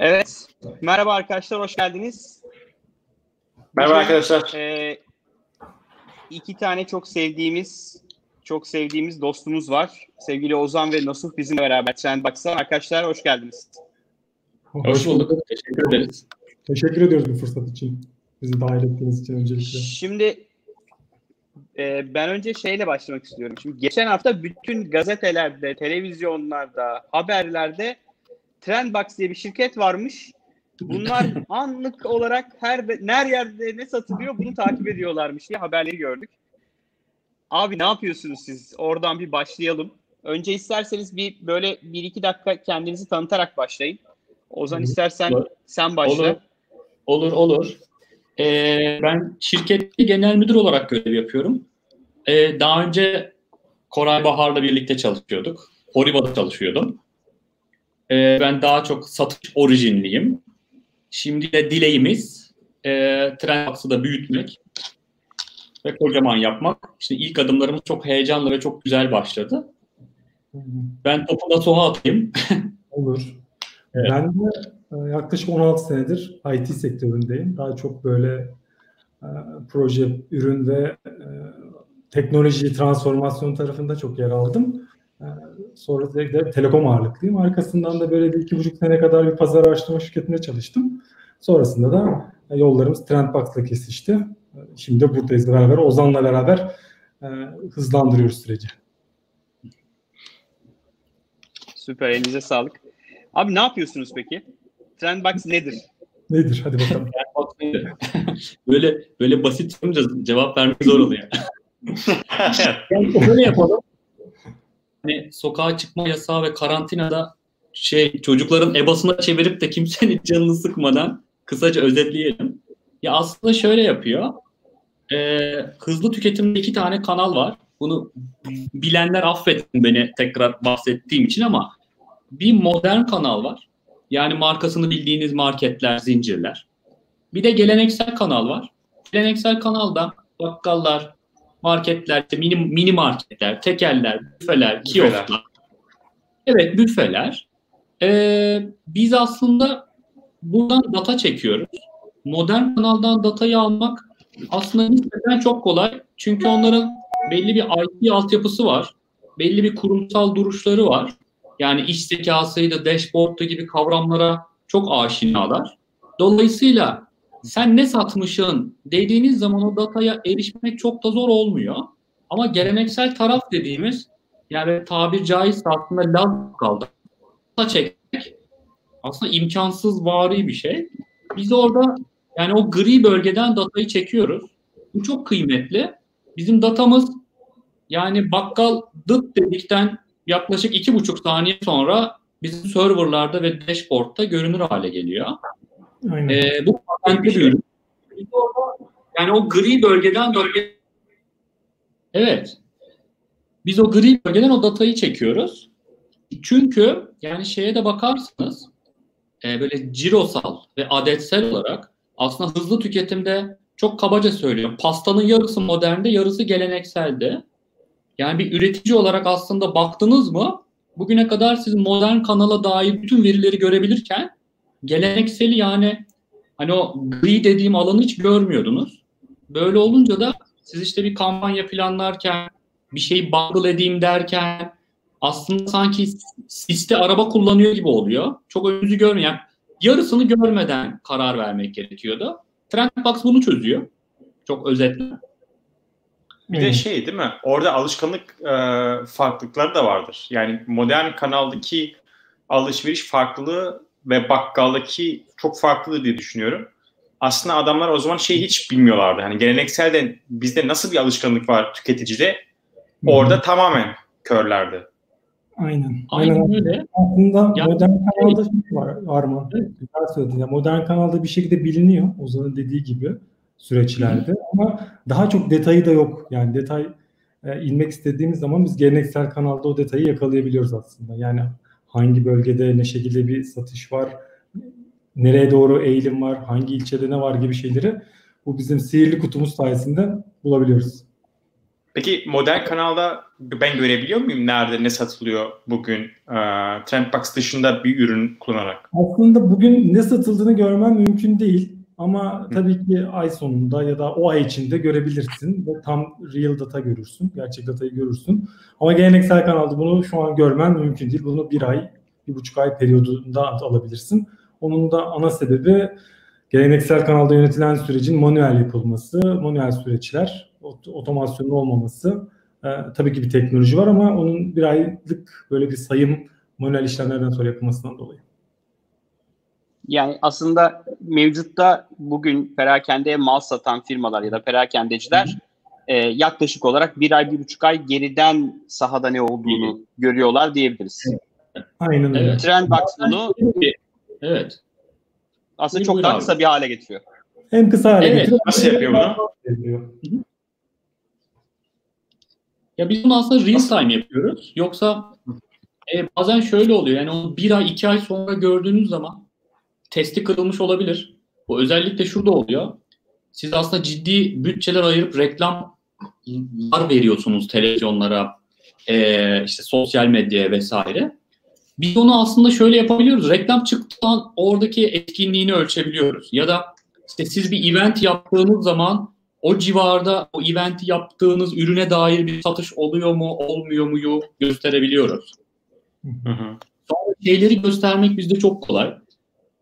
Evet. Merhaba arkadaşlar, hoş geldiniz. Merhaba arkadaşlar. Ee, iki tane çok sevdiğimiz çok sevdiğimiz dostumuz var. Sevgili Ozan ve Nasuh bizimle beraber Trendbox'tan. Arkadaşlar hoş geldiniz. Hoş bulduk. Teşekkür ederiz. Teşekkür ediyoruz bu fırsat için. Bizi dahil ettiğiniz için öncelikle. Şimdi e, ben önce şeyle başlamak istiyorum. Şimdi geçen hafta bütün gazetelerde, televizyonlarda, haberlerde Trendbox diye bir şirket varmış. Bunlar anlık olarak her her yerde ne satılıyor bunu takip ediyorlarmış diye haberleri gördük. Abi ne yapıyorsunuz siz? Oradan bir başlayalım. Önce isterseniz bir böyle bir iki dakika kendinizi tanıtarak başlayın. Ozan istersen Olur. sen başla. Olur. Olur, olur. Ee, ben şirkette genel müdür olarak görev yapıyorum. Ee, daha önce Koray Bahar'la birlikte çalışıyorduk. Horiba'da çalışıyordum. Ee, ben daha çok satış orijinliyim. Şimdi de dileğimiz e, Trendbox'ı da büyütmek ve kocaman yapmak. İşte ilk adımlarımız çok heyecanlı ve çok güzel başladı. Ben topu da soğa atayım. Olur. Evet. Ben de e, yaklaşık 16 senedir IT sektöründeyim. Daha çok böyle e, proje, ürün ve e, teknoloji transformasyon tarafında çok yer aldım. E, sonra de telekom ağırlıklıyım. Arkasından da böyle bir iki buçuk sene kadar bir pazar araştırma şirketinde çalıştım. Sonrasında da e, yollarımız Trendbox'la kesişti. E, Şimdi de buradayız beraber. Ozan'la beraber e, hızlandırıyoruz süreci. Süper elinize sağlık. Abi ne yapıyorsunuz peki? Trendbox nedir? Nedir? Hadi bakalım. böyle böyle basit sorunca cevap vermek zor oluyor. Böyle yapalım. Hani sokağa çıkma yasağı ve karantinada şey çocukların ebasına çevirip de kimsenin canını sıkmadan kısaca özetleyelim. Ya aslında şöyle yapıyor. Ee, hızlı tüketimde iki tane kanal var. Bunu bilenler affetsin beni tekrar bahsettiğim için ama bir modern kanal var. Yani markasını bildiğiniz marketler, zincirler. Bir de geleneksel kanal var. Geleneksel kanalda bakkallar, marketler, işte mini, mini marketler, tekeller, büfeler, kiosklar. Evet büfeler. Ee, biz aslında buradan data çekiyoruz. Modern kanaldan datayı almak aslında nispeten çok kolay. Çünkü onların belli bir IT altyapısı var. Belli bir kurumsal duruşları var. Yani iş zekasıydı, dashboard'u gibi kavramlara çok aşinalar. Dolayısıyla sen ne satmışsın dediğiniz zaman o dataya erişmek çok da zor olmuyor. Ama geleneksel taraf dediğimiz yani tabir caizse aslında laz kaldı. Çekmek aslında imkansız vari bir şey. Biz orada yani o gri bölgeden datayı çekiyoruz. Bu çok kıymetli. Bizim datamız yani bakkal dıt dedikten yaklaşık iki buçuk saniye sonra bizim serverlarda ve dashboard'ta görünür hale geliyor. Aynen. Ee, bu patentli bir ürün. Yani o gri bölgeden bölge Evet. Biz o gri bölgeden o datayı çekiyoruz. Çünkü yani şeye de bakarsınız e, böyle cirosal ve adetsel olarak aslında hızlı tüketimde çok kabaca söylüyorum. Pastanın yarısı modernde, yarısı gelenekselde. Yani bir üretici olarak aslında baktınız mı bugüne kadar siz modern kanala dair bütün verileri görebilirken gelenekseli yani hani o gri dediğim alanı hiç görmüyordunuz. Böyle olunca da siz işte bir kampanya planlarken bir şeyi bundle edeyim derken aslında sanki siste araba kullanıyor gibi oluyor. Çok önünüzü görmeyen, yarısını görmeden karar vermek gerekiyordu. Trendbox bunu çözüyor. Çok özetle. Bir de şey değil mi? Orada alışkanlık e, farklılıkları da vardır. Yani modern kanaldaki alışveriş farklılığı ve bakkaldaki çok farklı diye düşünüyorum. Aslında adamlar o zaman şey hiç bilmiyorlardı. Hani gelenekselde bizde nasıl bir alışkanlık var tüketicide? Orada Hı. tamamen körlerdi. Aynen. Aynen öyle. Aslında Ya- modern kanalda şey var Arman. Güzel söyledin. Ya, modern kanalda bir şekilde biliniyor. Ozan'ın dediği gibi süreçlerde. Ama daha çok detayı da yok. Yani detay e, inmek istediğimiz zaman biz geleneksel kanalda o detayı yakalayabiliyoruz aslında. Yani hangi bölgede ne şekilde bir satış var, nereye doğru eğilim var, hangi ilçede ne var gibi şeyleri bu bizim sihirli kutumuz sayesinde bulabiliyoruz. Peki modern kanalda ben görebiliyor muyum nerede ne satılıyor bugün e, Trendbox dışında bir ürün kullanarak? Aslında bugün ne satıldığını görmen mümkün değil. Ama tabii ki ay sonunda ya da o ay içinde görebilirsin ve tam real data görürsün, gerçek datayı görürsün. Ama geleneksel kanalda bunu şu an görmen mümkün değil. Bunu bir ay, bir buçuk ay periyodunda alabilirsin. Onun da ana sebebi geleneksel kanalda yönetilen sürecin manuel yapılması, manuel süreçler, otomasyonun olmaması. Ee, tabii ki bir teknoloji var ama onun bir aylık böyle bir sayım manuel işlemlerden sonra yapılmasından dolayı. Yani aslında mevcutta bugün perakendeye mal satan firmalar ya da perakendeciler e, yaklaşık olarak bir ay, bir buçuk ay geriden sahada ne olduğunu evet. görüyorlar diyebiliriz. Aynen öyle. Evet. Trendbox bunu evet. aslında çok daha kısa bir hale getiriyor. Hem kısa hale Evet. getiriyor. Nasıl yapıyor bunu? Ya biz bunu aslında real time yapıyoruz. Yoksa e, bazen şöyle oluyor. Yani onu bir ay, iki ay sonra gördüğünüz zaman testi kırılmış olabilir. Bu özellikle şurada oluyor. Siz aslında ciddi bütçeler ayırıp reklamlar veriyorsunuz televizyonlara, e, işte sosyal medyaya vesaire. Biz onu aslında şöyle yapabiliyoruz. Reklam çıktıktan oradaki etkinliğini ölçebiliyoruz. Ya da işte siz bir event yaptığınız zaman o civarda o eventi yaptığınız ürüne dair bir satış oluyor mu, olmuyor muyu gösterebiliyoruz. Hı hı. Sonra şeyleri göstermek bizde çok kolay.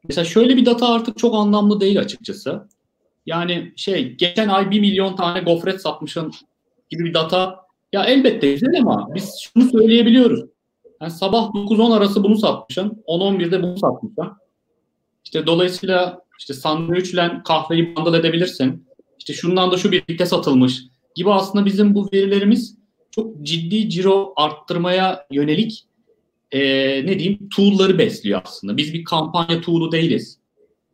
Mesela şöyle bir data artık çok anlamlı değil açıkçası. Yani şey geçen ay 1 milyon tane gofret satmışın gibi bir data ya elbette güzel ama biz şunu söyleyebiliyoruz. Yani sabah 9-10 arası bunu satmışsın, 10-11'de bunu satmışsın. İşte dolayısıyla işte sandviçle kahveyi bundle edebilirsin. İşte şundan da şu birlikte satılmış gibi aslında bizim bu verilerimiz çok ciddi ciro arttırmaya yönelik e, ne diyeyim tool'ları besliyor aslında. Biz bir kampanya tool'u değiliz.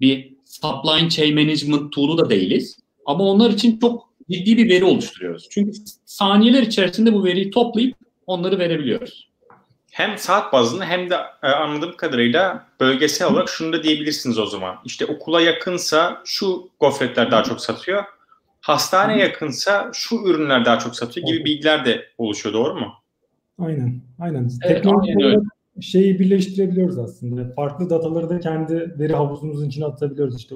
Bir supply chain management tool'u da değiliz. Ama onlar için çok ciddi bir veri oluşturuyoruz. Çünkü saniyeler içerisinde bu veriyi toplayıp onları verebiliyoruz. Hem saat bazında hem de e, anladığım kadarıyla bölgesel olarak şunu da diyebilirsiniz o zaman. İşte okula yakınsa şu gofretler daha çok satıyor. Hastane yakınsa şu ürünler daha çok satıyor gibi bilgiler de oluşuyor doğru mu? Aynen. Aynen. Evet, Teknoloji aynen öyle. olarak şeyi birleştirebiliyoruz aslında. Farklı dataları da kendi veri havuzumuzun içine atabiliyoruz. İşte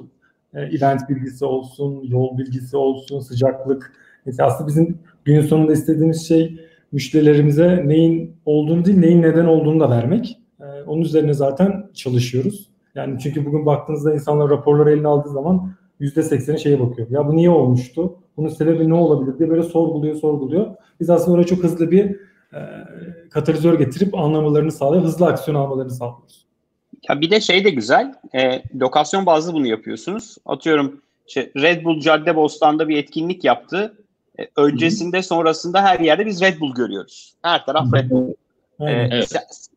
e, event bilgisi olsun, yol bilgisi olsun, sıcaklık. Mesela aslında bizim günün sonunda istediğimiz şey müşterilerimize neyin olduğunu değil, neyin neden olduğunu da vermek. E, onun üzerine zaten çalışıyoruz. Yani çünkü bugün baktığınızda insanlar raporları eline aldığı zaman %80'i şeye bakıyor. Ya bu niye olmuştu? Bunun sebebi ne olabilir diye böyle sorguluyor, sorguluyor. Biz aslında oraya çok hızlı bir katalizör getirip anlamalarını sağlayıp hızlı aksiyon almalarını sağlıyoruz. Ya bir de şey de güzel. E, lokasyon bazlı bunu yapıyorsunuz. Atıyorum işte Red Bull Caddebostan'da bir etkinlik yaptı. E, öncesinde sonrasında her yerde biz Red Bull görüyoruz. Her taraf Red Bull. E, Evet. siz,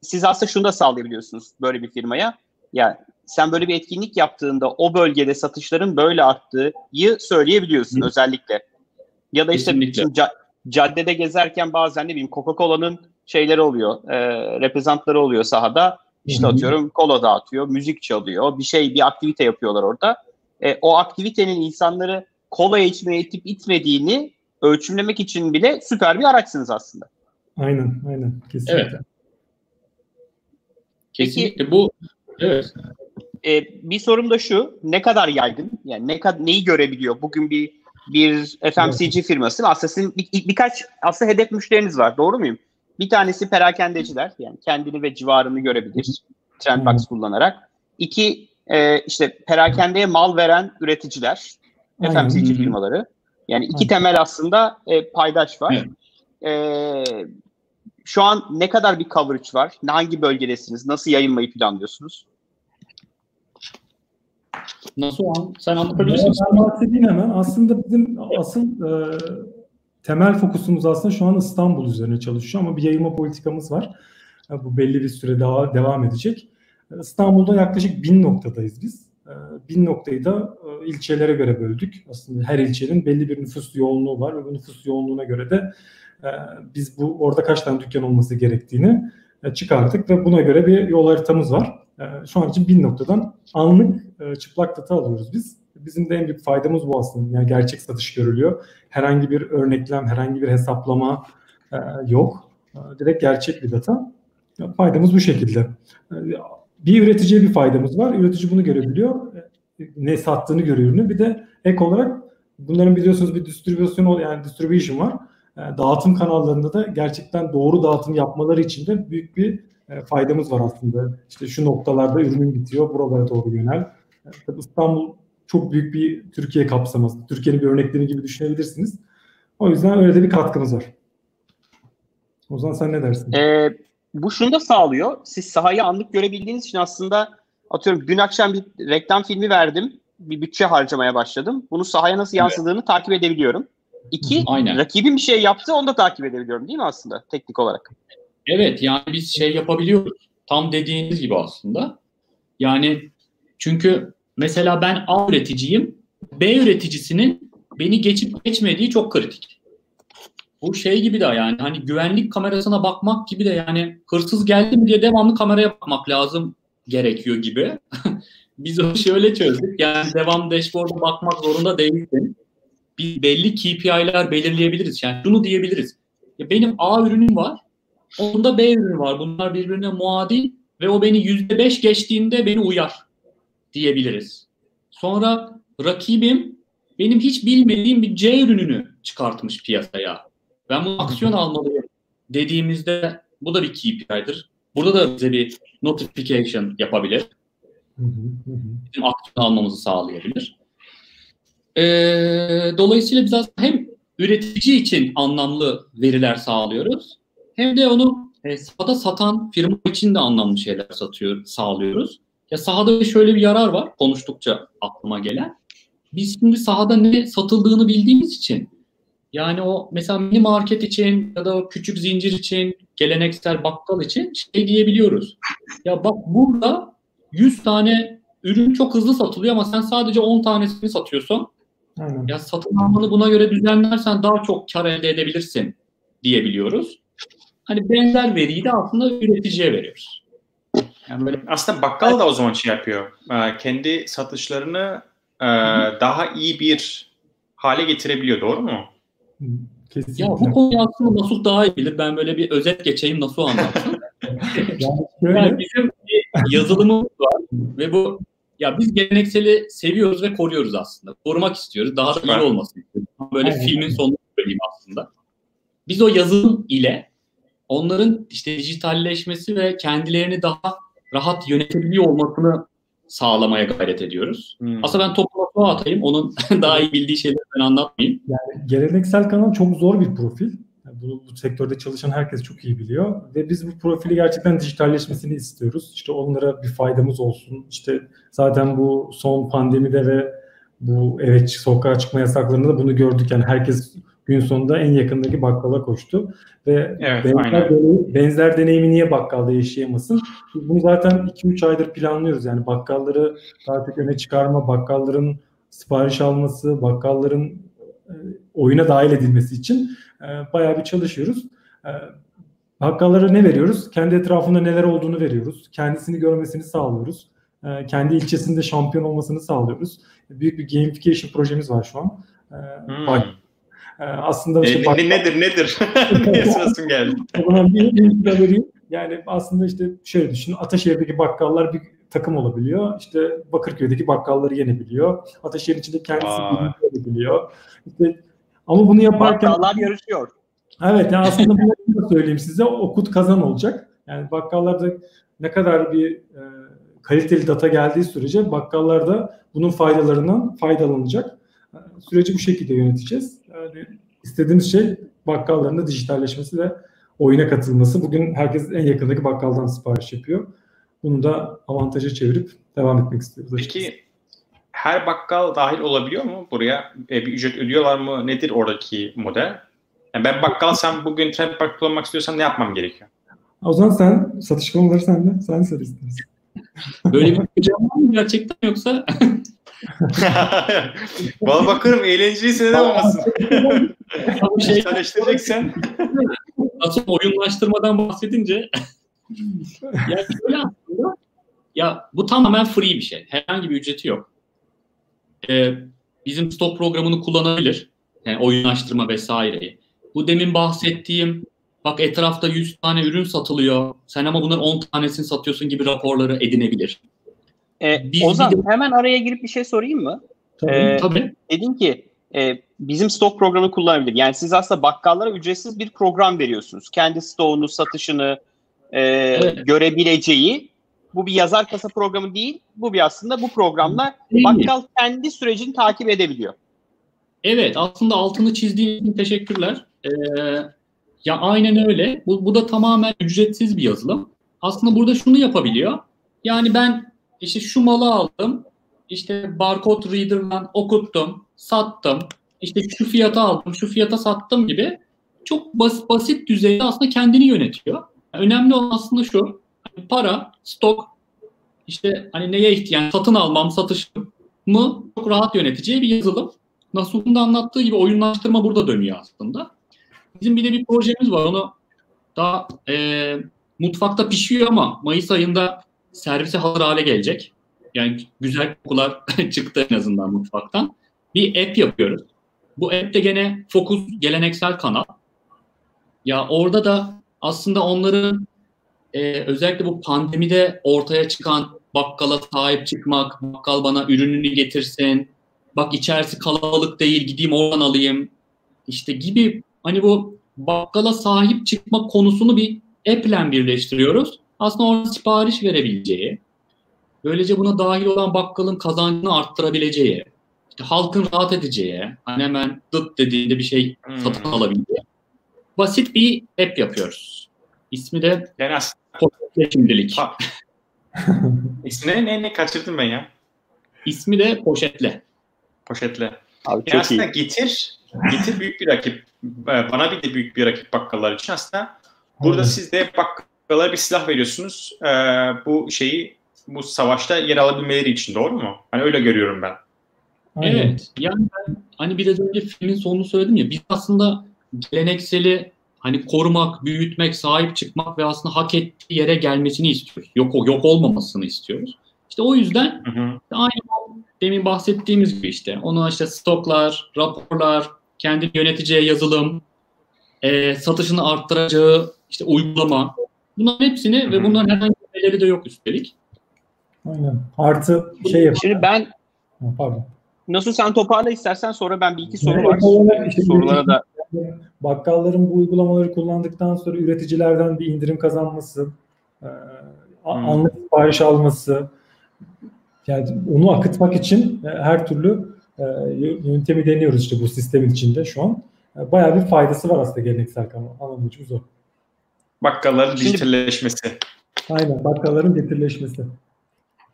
siz aslında şunu da sağlayabiliyorsunuz böyle bir firmaya. Ya sen böyle bir etkinlik yaptığında o bölgede satışların böyle arttığıyı söyleyebiliyorsun Hı. özellikle. Ya da işte Kesinlikle. şimdi caddede gezerken bazen ne bileyim Coca-Cola'nın şeyleri oluyor, e, reprezentları oluyor sahada. İşte atıyorum kola dağıtıyor, müzik çalıyor, bir şey, bir aktivite yapıyorlar orada. E, o aktivitenin insanları kola içmeye itip itmediğini ölçümlemek için bile süper bir araçsınız aslında. Aynen, aynen. Kesinlikle. Evet. Kesinlikle bu evet. E, bir sorum da şu, ne kadar yaygın? Yani ne neyi görebiliyor? Bugün bir bir FMCG firması aslında sizin bir, birkaç aslında hedef müşteriniz var. Doğru muyum? Bir tanesi perakendeciler yani kendini ve civarını görebilir Trendbox kullanarak. İki e, işte perakendeye mal veren üreticiler, Aynen. FMCG firmaları. Yani iki Aynen. temel aslında e, paydaş var. E, şu an ne kadar bir coverage var? Hangi bölgedesiniz? Nasıl yayınmayı planlıyorsunuz? Nasıl an? Sen anlatabilirsin. Ben bahsedeyim hemen. Aslında bizim asıl e, temel fokusumuz aslında şu an İstanbul üzerine çalışıyor ama bir yayılma politikamız var. E, bu belli bir süre daha devam edecek. E, İstanbul'da yaklaşık bin noktadayız biz. E, bin noktayı da ilçelere göre böldük. Aslında her ilçenin belli bir nüfus yoğunluğu var ve bu nüfus yoğunluğuna göre de biz bu orada kaç tane dükkan olması gerektiğini çıkarttık ve buna göre bir yol haritamız var. E, Şu an için bin noktadan anlık e, çıplak data alıyoruz biz. bizim de en büyük faydamız bu aslında. Yani gerçek satış görülüyor. Herhangi bir örneklem, herhangi bir hesaplama e, yok. E, direkt gerçek bir data. Faydamız bu şekilde. Bir üreticiye bir faydamız var. Üretici bunu görebiliyor. Ne sattığını görüyor. Bir de ek olarak bunların biliyorsunuz bir distribüsyon yani distribution var. Dağıtım kanallarında da gerçekten doğru dağıtım yapmaları için de büyük bir faydamız var aslında. İşte şu noktalarda ürünün bitiyor, buralara doğru yönel. Tabii İstanbul çok büyük bir Türkiye kapsaması. Türkiye'nin bir örnekleri gibi düşünebilirsiniz. O yüzden öyle de bir katkımız var. O zaman sen ne dersin? Ee, bu şunu da sağlıyor. Siz sahayı anlık görebildiğiniz için aslında atıyorum dün akşam bir reklam filmi verdim. Bir bütçe harcamaya başladım. Bunu sahaya nasıl yansıdığını evet. takip edebiliyorum. İki, Aynen. rakibin bir şey yaptı onu da takip edebiliyorum değil mi aslında teknik olarak? Evet yani biz şey yapabiliyoruz. Tam dediğiniz gibi aslında. Yani çünkü mesela ben A üreticiyim. B üreticisinin beni geçip geçmediği çok kritik. Bu şey gibi de yani hani güvenlik kamerasına bakmak gibi de yani hırsız geldi mi diye devamlı kameraya bakmak lazım gerekiyor gibi. Biz o şöyle çözdük. Yani devam dashboard'a bakmak zorunda değilsin. Biz belli KPI'ler belirleyebiliriz. Yani şunu diyebiliriz. Ya benim A ürünüm var. Onda B ürünü var. Bunlar birbirine muadil ve o beni %5 geçtiğinde beni uyar diyebiliriz. Sonra rakibim benim hiç bilmediğim bir C ürününü çıkartmış piyasaya. Ben bu aksiyon almalıyım dediğimizde bu da bir KPI'dir. Burada da bize bir notification yapabilir. Bizim aksiyon almamızı sağlayabilir. Ee, dolayısıyla biz hem üretici için anlamlı veriler sağlıyoruz hem de onu e, sahada satan firma için de anlamlı şeyler satıyor, sağlıyoruz. Ya sahada şöyle bir yarar var konuştukça aklıma gelen. Biz şimdi sahada ne satıldığını bildiğimiz için yani o mesela mini market için ya da küçük zincir için, geleneksel bakkal için şey diyebiliyoruz. Ya bak burada 100 tane ürün çok hızlı satılıyor ama sen sadece 10 tanesini satıyorsun. Aynen. Ya satın almanı buna göre düzenlersen daha çok kar elde edebilirsin diyebiliyoruz. Hani benzer veriyi de aslında üreticiye veriyoruz. Yani böyle aslında bakkal da o zaman şey yapıyor. Ee, kendi satışlarını e, daha iyi bir hale getirebiliyor. Doğru mu? Kesinlikle. Ya bu konuyu aslında Nasuh daha iyi bilir. Ben böyle bir özet geçeyim Nasuh anlatsın. yani, yani bizim bir yazılımımız var ve bu ya biz gelenekseli seviyoruz ve koruyoruz aslında. Korumak istiyoruz. Daha da iyi olmasını istiyoruz. Böyle Aynen. filmin sonunu söyleyeyim aslında. Biz o yazılım ile onların işte dijitalleşmesi ve kendilerini daha rahat yönetebiliyor olmasını sağlamaya gayret ediyoruz. Hmm. Aslında ben topu topu atayım. Onun daha iyi bildiği şeyleri ben anlatmayayım. Yani geleneksel kanal çok zor bir profil. Yani bu, bu sektörde çalışan herkes çok iyi biliyor. Ve biz bu profili gerçekten dijitalleşmesini istiyoruz. İşte onlara bir faydamız olsun. İşte zaten bu son pandemide ve bu evet sokağa çıkma yasaklarında da bunu gördük. Yani herkes gün sonunda en yakındaki bakkala koştu. Ve evet, benzer, deneyim, benzer deneyimi niye bakkalda yaşayamasın? Bunu zaten 2-3 aydır planlıyoruz. Yani bakkalları çok öne çıkarma, bakkalların sipariş alması, bakkalların e, oyuna dahil edilmesi için e, bayağı bir çalışıyoruz. E, bakkallara ne veriyoruz? Kendi etrafında neler olduğunu veriyoruz. Kendisini görmesini sağlıyoruz. Kendi ilçesinde şampiyon olmasını sağlıyoruz. Büyük bir gamification projemiz var şu an. Hmm. Aslında işte e, bak, nedir nedir diye sırasım geldi. Zaman bir, bir vereyim. Yani aslında işte şöyle düşünün. Ataşehir'deki bakkallar bir takım olabiliyor. İşte Bakırköy'deki bakkalları yenebiliyor. Ataşehir içinde kendisi yenebiliyor. İşte, ama bunu yaparken... Bakkallar yarışıyor. Evet yani aslında bunu da söyleyeyim size. Okut kazan olacak. Yani bakkallarda ne kadar bir e, kaliteli data geldiği sürece bakkallarda bunun faydalarından faydalanacak. Süreci bu şekilde yöneteceğiz. Yani istediğimiz şey bakkalların da dijitalleşmesi ve oyuna katılması. Bugün herkes en yakındaki bakkaldan sipariş yapıyor. Bunu da avantaja çevirip devam etmek istiyoruz. Peki her bakkal dahil olabiliyor mu buraya? E, bir ücret ödüyorlar mı? Nedir oradaki model? Yani ben bakkalsam bugün Trendbak kullanmak istiyorsam ne yapmam gerekiyor? O zaman sen satış konuları sende. Sen söyle. Böyle bir hocam var mı gerçekten yoksa? Valla bakarım eğlenceliyse neden olmasın. bir şey tanıştıracaksın. Nasıl oyunlaştırmadan bahsedince ya böyle aslında ya bu tamamen free bir şey. Herhangi bir ücreti yok. e, bizim stok programını kullanabilir. Yani oyunlaştırma vesaireyi. Bu demin bahsettiğim bak etrafta 100 tane ürün satılıyor. Sen ama bunların 10 tanesini satıyorsun gibi raporları edinebilir. Ee, Biz Ozan de... hemen araya girip bir şey sorayım mı? Tabii. Ee, Tabii. Dedin ki e, bizim stok programı kullanabilir. Yani siz aslında bakkallara ücretsiz bir program veriyorsunuz. Kendi stoğunu, satışını e, evet. görebileceği. Bu bir yazar kasa programı değil. Bu bir aslında bu programla değil bakkal mi? kendi sürecini takip edebiliyor. Evet aslında altını çizdiğin için teşekkürler. Ee, ya aynen öyle. Bu, bu da tamamen ücretsiz bir yazılım. Aslında burada şunu yapabiliyor. Yani ben işte şu malı aldım. İşte barcode reader'dan okuttum, sattım. İşte şu fiyata aldım, şu fiyata sattım gibi çok bas, basit düzeyde aslında kendini yönetiyor. Yani önemli olan aslında şu. Hani para, stok, işte hani neye ihtiyaç, satın almam, satışım mı çok rahat yöneteceği bir yazılım. Nasuh'un da anlattığı gibi oyunlaştırma burada dönüyor aslında. Bizim bir de bir projemiz var. Onu daha e, mutfakta pişiyor ama Mayıs ayında servise hazır hale gelecek. Yani güzel kokular çıktı en azından mutfaktan. Bir app yapıyoruz. Bu app de gene fokus geleneksel kanal. Ya orada da aslında onların e, özellikle bu pandemide ortaya çıkan bakkala sahip çıkmak, bakkal bana ürününü getirsin, bak içerisi kalabalık değil gideyim oradan alayım işte gibi hani bu bakkala sahip çıkma konusunu bir app ile birleştiriyoruz. Aslında orada sipariş verebileceği, böylece buna dahil olan bakkalın kazancını arttırabileceği, işte halkın rahat edeceği, hani hemen dıt dediğinde bir şey hmm. satın alabileceği. Basit bir app yapıyoruz. İsmi de yani Poşetle şimdilik. İsmi ne? ne? Ne kaçırdım ben ya? İsmi de Poşetle. Poşetle. Abi yani aslında iyi. getir, getir büyük bir rakip. Bana bir de büyük bir rakip bakkallar için aslında. Burada hmm. siz de bakkallara bir silah veriyorsunuz. Ee, bu şeyi bu savaşta yer alabilmeleri için doğru mu? Hani öyle görüyorum ben. Aynen. Evet. Yani ben hani biraz önce filmin sonunu söyledim ya biz aslında gelenekseli hani korumak, büyütmek, sahip çıkmak ve aslında hak ettiği yere gelmesini istiyoruz. Yok yok olmamasını istiyoruz. İşte o yüzden hı hı. aynı demin bahsettiğimiz gibi işte onu işte stoklar, raporlar, kendi yöneteceği yazılım, e, satışını arttıracağı işte uygulama bunların hepsini ve bunların herhangi bir de yok üstelik. Aynen. Artı şey yapıyor. Şimdi ben pardon. Nasıl sen toparla istersen sonra ben bir iki soru var. Işte Sorulara da bakkalların bu uygulamaları kullandıktan sonra üreticilerden bir indirim kazanması, e, hmm. anlık sipariş alması, yani onu akıtmak için e, her türlü e, yöntemi deniyoruz işte bu sistemin içinde şu an. Bayağı bir faydası var aslında geleneksel anlamıcımız o. Bakkalların dijitalleşmesi. Aynen bakkalların dijitalleşmesi.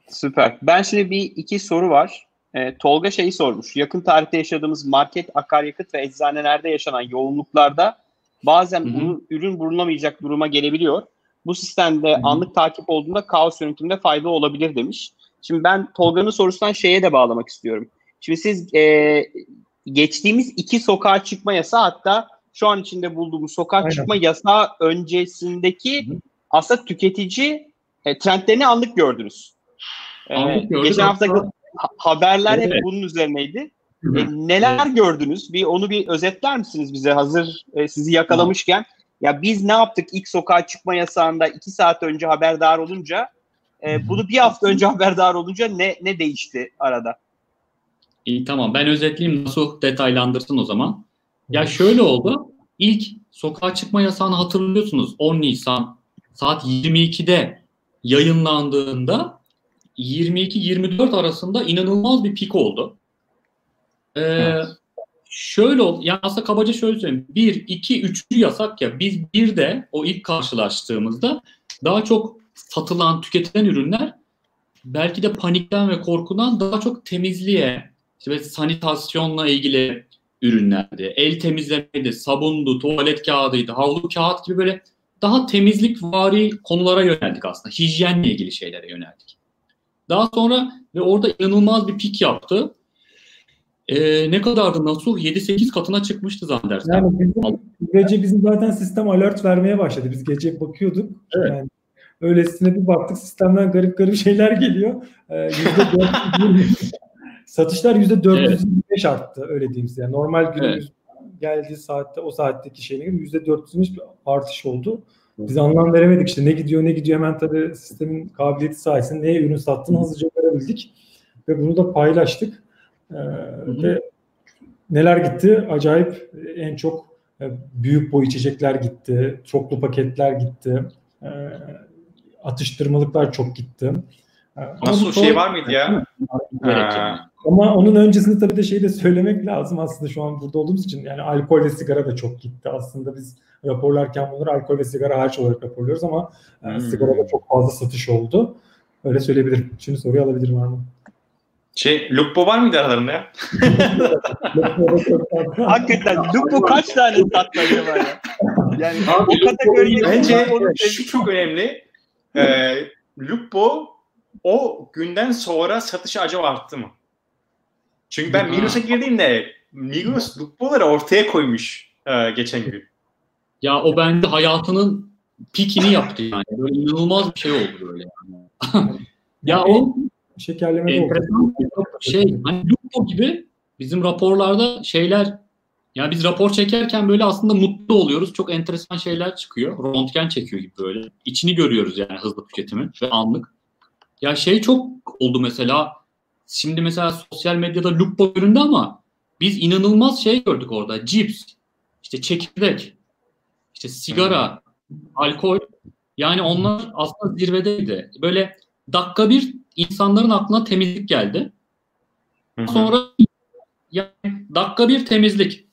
Süper. Ben şimdi bir iki soru var. E, Tolga şeyi sormuş. Yakın tarihte yaşadığımız market, akaryakıt ve eczanelerde yaşanan yoğunluklarda bazen Hı-hı. ürün bulunamayacak duruma gelebiliyor. Bu sistemde Hı-hı. anlık takip olduğunda kaos yönetiminde fayda olabilir demiş. Şimdi ben Tolga'nın sorusundan şeye de bağlamak istiyorum. Şimdi siz e, geçtiğimiz iki sokağa çıkma yasağı hatta şu an içinde bulduğumuz sokağa Aynen. çıkma yasağı öncesindeki Hı-hı. aslında tüketici e, trendlerini anlık gördünüz. E, anlık gördük. Geçen hafta haberler evet. hep bunun üzerineydi. E, neler evet. gördünüz? Bir onu bir özetler misiniz bize hazır e, sizi yakalamışken? Ya biz ne yaptık ilk sokağa çıkma yasağında iki saat önce haberdar olunca e, bunu bir hafta önce haberdar olunca ne ne değişti arada? İyi tamam ben özetleyeyim nasıl detaylandırsın o zaman. Ya şöyle oldu. İlk sokağa çıkma yasağını hatırlıyorsunuz 10 Nisan saat 22'de yayınlandığında 22-24 arasında inanılmaz bir pik oldu. Ee, evet. Şöyle oldu. Yani aslında kabaca şöyle söyleyeyim. 1, 2, 3. yasak ya. Biz bir de o ilk karşılaştığımızda daha çok satılan, tüketilen ürünler belki de panikten ve korkudan daha çok temizliğe, işte sanitasyonla ilgili ürünlerdi. El temizlemeydi, sabundu, tuvalet kağıdıydı, havlu kağıt gibi böyle daha temizlik vari konulara yöneldik aslında. Hijyenle ilgili şeylere yöneldik. Daha sonra ve orada inanılmaz bir pik yaptı. Ee, ne kadardı Nasuh? 7-8 katına çıkmıştı zannedersem. Yani bizim, gece bizim zaten sistem alert vermeye başladı. Biz gece bakıyorduk. Evet. Yani öylesine bir baktık sistemden garip garip şeyler geliyor. Ee, Satışlar %425 evet. arttı öyle diyeyim size. Yani normal günümüz evet. geldiği saatte o saatteki şeyine göre %425 bir artış oldu. Biz anlam veremedik işte ne gidiyor ne gidiyor hemen tabii sistemin kabiliyeti sayesinde neye ürün sattığını hızlıca görebildik. Ve bunu da paylaştık. Ee, ve neler gitti? Acayip en çok e, büyük boy içecekler gitti, çoklu paketler gitti, e, atıştırmalıklar çok gitti. E, Nasıl o şey var mıydı ya? Ama onun öncesinde tabii de şeyi de söylemek lazım aslında şu an burada olduğumuz için. Yani alkol ve sigara da çok gitti. Aslında biz raporlarken bunları alkol ve sigara hariç olarak raporluyoruz ama hmm. sigarada çok fazla satış oldu. Öyle söyleyebilirim. Şimdi soruyu alabilirim abi. Şey, Lupo var mıydı aralarında ya? Hakikaten Lupo kaç tane sattı acaba ya? Yani Abi, o kategoriyi bence şu çok önemli. Ee, Lupo o günden sonra satışı acaba arttı mı? Çünkü ben Migros'a girdiğimde Migros Lupo'ları ortaya koymuş e, geçen gün. Ya o bende hayatının pikini yaptı yani. Böyle inanılmaz bir şey oldu böyle yani. ya o şekerleme enteresan şey hani Lupo gibi bizim raporlarda şeyler yani biz rapor çekerken böyle aslında mutlu oluyoruz. Çok enteresan şeyler çıkıyor. Röntgen çekiyor gibi böyle. İçini görüyoruz yani hızlı tüketimi ve anlık. Ya şey çok oldu mesela. Şimdi mesela sosyal medyada Lupo göründü ama biz inanılmaz şey gördük orada. Cips, işte çekirdek, işte sigara, alkol. Yani onlar aslında zirvedeydi. Böyle dakika bir insanların aklına temizlik geldi. Sonra yani dakika bir temizlik.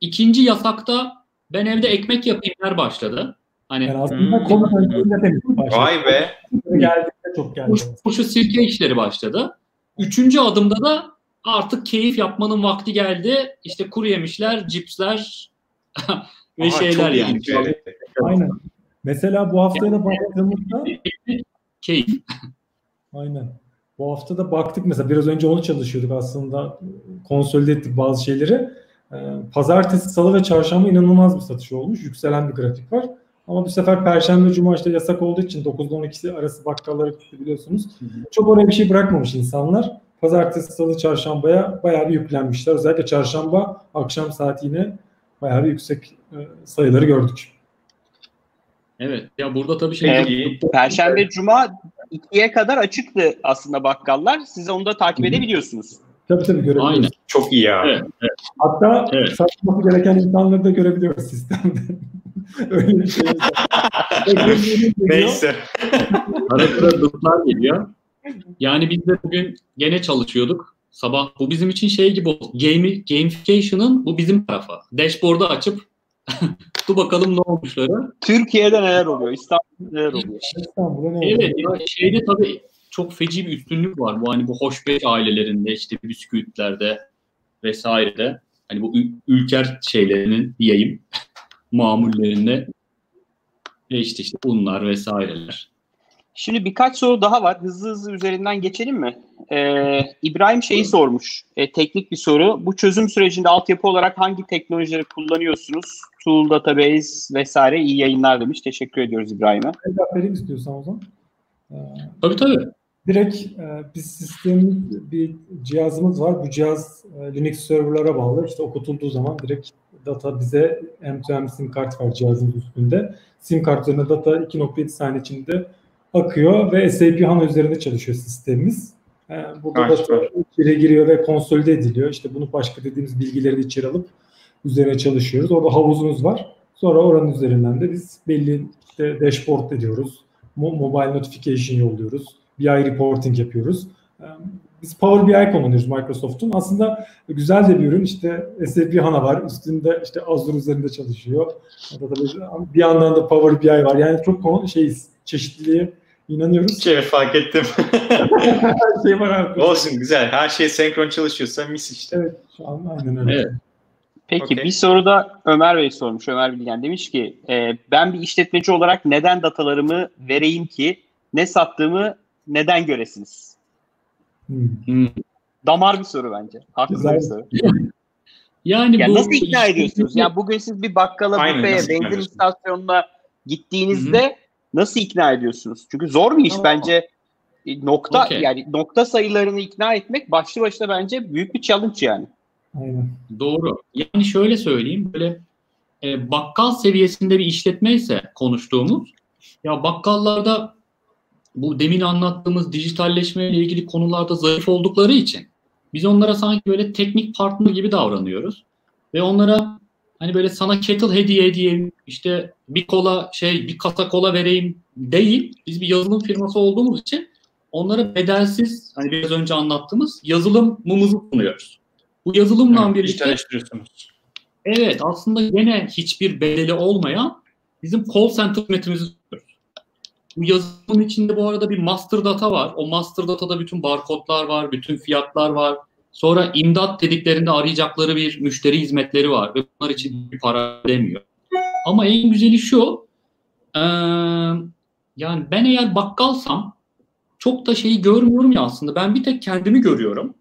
İkinci yasakta ben evde ekmek yapayım der başladı. Hani yani aslında hmm. konu başladı. Vay be. Geldiğinde çok geldi. Kuşu sirke işleri başladı. Üçüncü adımda da artık keyif yapmanın vakti geldi. İşte kuru yemişler, cipsler ve Aha, şeyler yani. Aynen. Mesela bu haftaya da baktığımızda keyif. Aynen. Bu hafta da baktık mesela biraz önce onu çalışıyorduk aslında konsolide ettik bazı şeyleri. Ee, pazartesi, salı ve çarşamba inanılmaz bir satış olmuş. Yükselen bir grafik var. Ama bu sefer Perşembe, Cuma işte yasak olduğu için 9'da 12'si arası bakkallara gitti biliyorsunuz. Hı hı. Çok oraya bir şey bırakmamış insanlar. Pazartesi, Salı, Çarşamba'ya bayağı bir yüklenmişler. Özellikle Çarşamba akşam saati yine bayağı bir yüksek e, sayıları gördük. Evet. Ya burada tabii şey... Ee, Perşembe, Cuma ikiye kadar açıktı aslında bakkallar. Siz onu da takip edebiliyorsunuz. Tabii tabii görebiliyoruz. Aynen. Çok iyi ya. Evet, evet. Hatta evet. satması gereken insanları da görebiliyoruz sistemde. Öyle bir şey. Neyse. Ara sıra dutlar geliyor. Yani biz de bugün gene çalışıyorduk. Sabah bu bizim için şey gibi oldu. Game, gamification'ın bu bizim tarafa. Dashboard'u açıp Dur bakalım ne olmuşları. Türkiye'de neler oluyor? İstanbul'da neler oluyor? İstanbul'da ne oluyor? Evet. Ya şeyde tabii çok feci bir üstünlük var. Bu hani bu hoşbeş ailelerinde işte bisküvitlerde vesairede hani bu ülker şeylerinin diyeyim mamullerinde işte işte unlar vesaireler. Şimdi birkaç soru daha var. Hızlı hızlı üzerinden geçelim mi? Ee, İbrahim şeyi sormuş. E, teknik bir soru. Bu çözüm sürecinde altyapı olarak hangi teknolojileri kullanıyorsunuz? Tool, database vesaire iyi yayınlar demiş. Teşekkür ediyoruz İbrahim'e. Cevap vereyim istiyorsan o zaman. Ee, tabii tabii. Direkt e, biz sistemimiz bir cihazımız var. Bu cihaz e, Linux serverlara bağlı. İşte okutulduğu zaman direkt data bize M2M sim kart var cihazın üstünde. Sim kart üzerine data 2.7 saniye içinde akıyor ve SAP HANA üzerinde çalışıyor sistemimiz. Ee, burada da içeri giriyor ve konsolide ediliyor. İşte bunu başka dediğimiz bilgileri de içeri alıp üzerine çalışıyoruz. Orada havuzumuz var. Sonra oranın üzerinden de biz belli işte dashboard ediyoruz. Mobile notification yolluyoruz. BI reporting yapıyoruz. Biz Power BI kullanıyoruz Microsoft'un. Aslında güzel de bir ürün. İşte SAP HANA var. Üstünde işte Azure üzerinde çalışıyor. Bir yandan da Power BI var. Yani çok şeyiz. Çeşitliliği İnanıyoruz. Şey fark ettim. Her şey var abi. Olsun güzel. Her şey senkron çalışıyorsa mis işte. Evet şu an aynen öyle. Evet. Peki okay. bir soru da Ömer Bey sormuş. Ömer Bilgen demiş ki e, ben bir işletmeci olarak neden datalarımı vereyim ki ne sattığımı neden göresiniz? Hmm. Damar bir soru bence. Haklı bir soru. Yani, yani bu nasıl ikna ediyorsunuz? Yani bugün siz bir bakkala, büfeye, benzin istasyonuna gittiğinizde Hı-hı. Nasıl ikna ediyorsunuz? Çünkü zor bir iş Ama bence. E, nokta Okey. yani nokta sayılarını ikna etmek başlı başına bence büyük bir challenge yani. Aynen. Doğru. Yani şöyle söyleyeyim böyle e, bakkal seviyesinde bir işletme ise konuştuğumuz ya bakkallarda bu demin anlattığımız dijitalleşme ile ilgili konularda zayıf oldukları için biz onlara sanki böyle teknik partner gibi davranıyoruz ve onlara hani böyle sana kettle hediye edeyim işte bir kola şey bir kasa kola vereyim değil biz bir yazılım firması olduğumuz için onlara bedelsiz hani biraz önce anlattığımız yazılımımızı sunuyoruz. Bu yazılımla Evet, birlikte. Evet aslında yine hiçbir bedeli olmayan bizim call center hizmetimizi. Bu yazılımın içinde bu arada bir master data var. O master datada bütün barkodlar var, bütün fiyatlar var. Sonra imdat dediklerinde arayacakları bir müşteri hizmetleri var ve bunlar için bir para ödemiyor. Ama en güzeli şu, eee, yani ben eğer bakkalsam çok da şeyi görmüyorum ya aslında. Ben bir tek kendimi görüyorum.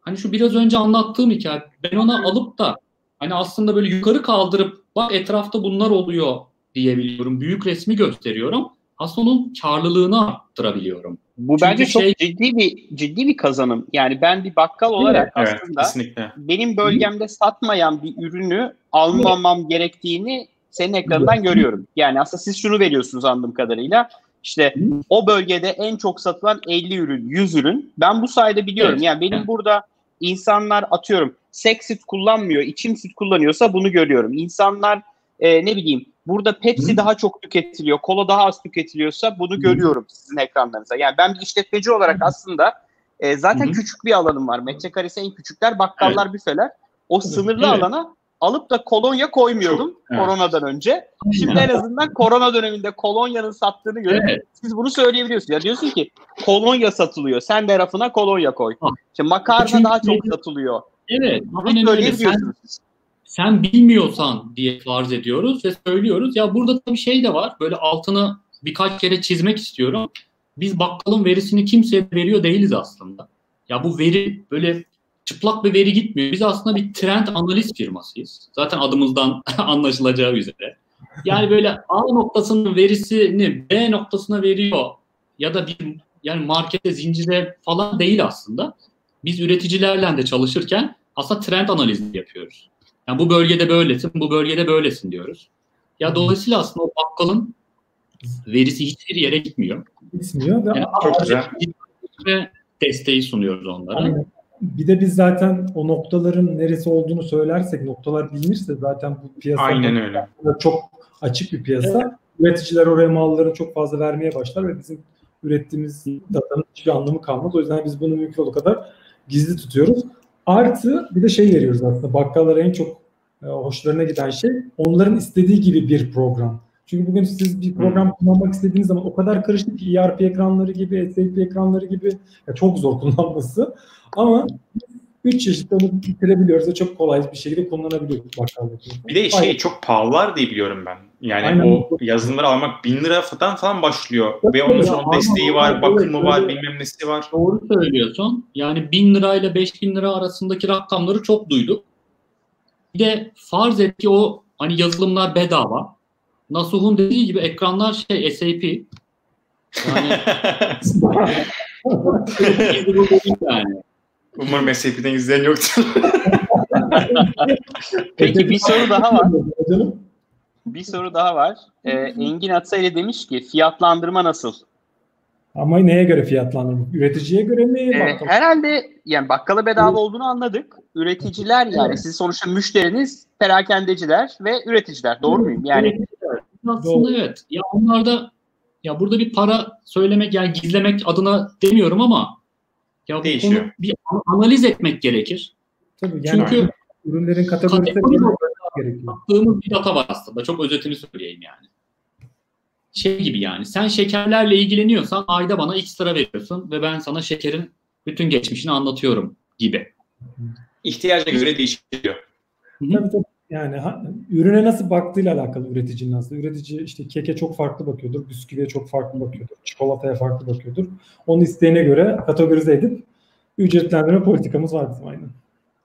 Hani şu biraz önce anlattığım hikaye. Ben ona alıp da hani aslında böyle yukarı kaldırıp bak etrafta bunlar oluyor diyebiliyorum. Büyük resmi gösteriyorum. Aslında onun karlılığını arttırabiliyorum. Bu Çünkü bence çok şey- ciddi bir ciddi bir kazanım. Yani ben bir bakkal olarak Evet, aslında kesinlikle. benim bölgemde satmayan bir ürünü almamam gerektiğini senin ekranından görüyorum. Yani aslında siz şunu veriyorsunuz anladığım kadarıyla. İşte o bölgede en çok satılan 50 ürün, 100 ürün. Ben bu sayede biliyorum. Evet. Yani benim Evet. burada insanlar atıyorum sek süt kullanmıyor, içim süt kullanıyorsa bunu görüyorum. İnsanlar e, ne bileyim burada Pepsi Hı. daha çok tüketiliyor, kola daha az tüketiliyorsa bunu görüyorum sizin ekranlarınızda. Yani ben bir işletmeci olarak aslında e, zaten Hı hı. küçük bir alanım var. Metrekaresi en küçükler bakkallar, büfeler. O sınırlı Evet. alana alıp da kolonya koymuyordum evet. koronadan önce. Şimdi en azından korona döneminde kolonyanın sattığını görüp Evet. siz bunu söyleyebiliyorsunuz. Ya diyorsun ki kolonya satılıyor. Sen de rafına kolonya koy. Ha. İşte makarna Çünkü daha çok satılıyor. Evet. Bunu. Sen, söyleyebiliyorsunuz siz. Sen bilmiyorsan diye farz ediyoruz ve söylüyoruz. Ya burada bir şey de var. Böyle altını birkaç kere çizmek istiyorum. Biz bakkalın verisini kimseye veriyor değiliz aslında. Ya bu veri böyle çıplak bir veri gitmiyor. Biz aslında bir trend analiz firmasıyız. Zaten adımızdan anlaşılacağı üzere. Yani böyle A noktasının verisini B noktasına veriyor ya da bir yani markete, zincire falan değil aslında. Biz üreticilerle de çalışırken aslında trend analizi yapıyoruz. Yani bu bölgede böylesin, bu bölgede böylesin diyoruz. Ya dolayısıyla aslında o bakkalın verisi hiçbir yere gitmiyor. Gitmiyor ve Yani Çok güzel. ve desteği sunuyoruz onlara. Aynen. Bir de biz zaten o noktaların neresi olduğunu söylersek, noktalar bilinirse zaten bu piyasa Aynen öyle. çok açık bir piyasa. Üreticiler oraya mallarını çok fazla vermeye başlar ve bizim ürettiğimiz datanın hiçbir anlamı kalmaz. O yüzden biz bunu mümkün olduğu kadar gizli tutuyoruz. Artı bir de şey veriyoruz aslında bakkallara en çok e, hoşlarına giden şey onların istediği gibi bir program. Çünkü bugün siz bir program kullanmak istediğiniz zaman o kadar karışık ki ERP ekranları gibi, SAP ekranları gibi ya çok zor kullanması. Ama üç çeşit onu bitirebiliyoruz ve çok kolay bir şekilde kullanabiliyoruz bakkaldaki. Bir de şey çok pahalılar diye biliyorum ben. Yani Aynen. o yazılımları almak bin liradan falan başlıyor. Çok Ve onun öyle. son Ama- desteği var, bakımı var, öyle. bilmem nesi var. Doğru söylüyorsun. Yani 1000 lirayla 5000 lira arasındaki rakamları çok duyduk. Bir de farz et ki o hani yazılımlar bedava. Nasuh'un dediği gibi ekranlar şey SAP. Yani yani. Umarım SAP'den izleyen yoktur. Peki bir soru daha var. Bir soru daha var. Ee, Engin Atsaylı demiş ki fiyatlandırma nasıl? Ama neye göre fiyatlandırma? Üreticiye göre mi? Ee, herhalde yani bakkala bedava olduğunu anladık. Üreticiler yani Evet. siz sonuçta müşteriniz perakendeciler ve üreticiler. Doğru muyum? Yani aslında evet. Ya onlarda ya burada bir para söylemek yani gizlemek adına demiyorum ama ya bu Değişiyor. konu bir analiz etmek gerekir. Tabii yani Çünkü ürünlerin kategorisi Kategori gerekiyor. baktığımız bir data var aslında. Çok özetini söyleyeyim yani. Şey gibi yani. Sen şekerlerle ilgileniyorsan ayda bana x lira veriyorsun ve ben sana şekerin bütün geçmişini anlatıyorum gibi. İhtiyaca göre değişiyor. Tabii tabii. Yani ha- ürüne nasıl baktığıyla alakalı üreticinin aslında. Üretici işte keke çok farklı bakıyordur, bisküviye çok farklı bakıyordur, çikolataya farklı bakıyordur. Onun isteğine göre kategorize edip ücretlendirme politikamız var bizim aynen.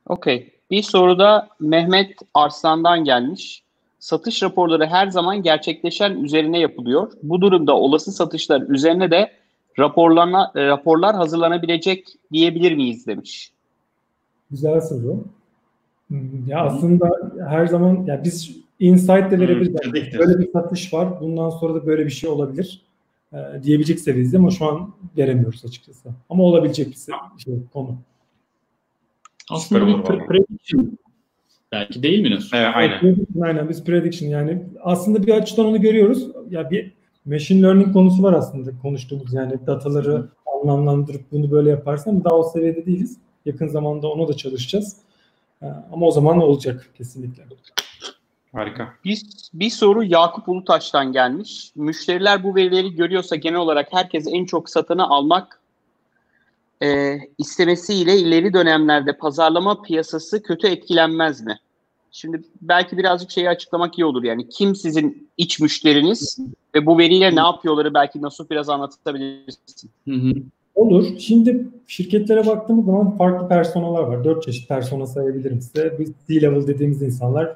okey. Bir soru da Mehmet Arslan'dan gelmiş. Satış raporları her zaman gerçekleşen üzerine yapılıyor. Bu durumda olası satışlar üzerine de raporlarına, e, raporlar hazırlanabilecek diyebilir miyiz demiş. Güzel soru. Hmm, ya aslında her zaman ya biz insight de verebiliriz. Hmm, Yani böyle bir satış var. Bundan sonra da böyle bir şey olabilir. E, diyebilecek seviyede ama şu an veremiyoruz açıkçası. Ama olabilecek bir şey, konu. Aslında bir pre- prediction belki değil mi Nasuh? Evet, aynen. Prediction, aynen biz prediction yani aslında bir açıdan onu görüyoruz. Ya bir machine learning konusu var aslında konuştuğumuz yani dataları anlamlandırıp bunu böyle yaparsan daha o seviyede değiliz. Yakın zamanda onu da çalışacağız. Ee, Ama o zaman olacak kesinlikle. Harika. Bir, bir soru Yakup Ulutaş'tan gelmiş. Müşteriler bu verileri görüyorsa genel olarak herkes en çok satanı almak e, istemesiyle ileri dönemlerde pazarlama piyasası kötü etkilenmez mi? Şimdi belki birazcık şeyi açıklamak iyi olur. Yani kim sizin iç müşteriniz ve bu veriyle ne yapıyorları belki Nasuh biraz anlatabilirsin. Olur. Şimdi şirketlere baktığımız zaman farklı personalar var. Dört çeşit persona sayabilirim size. Biz C-level dediğimiz insanlar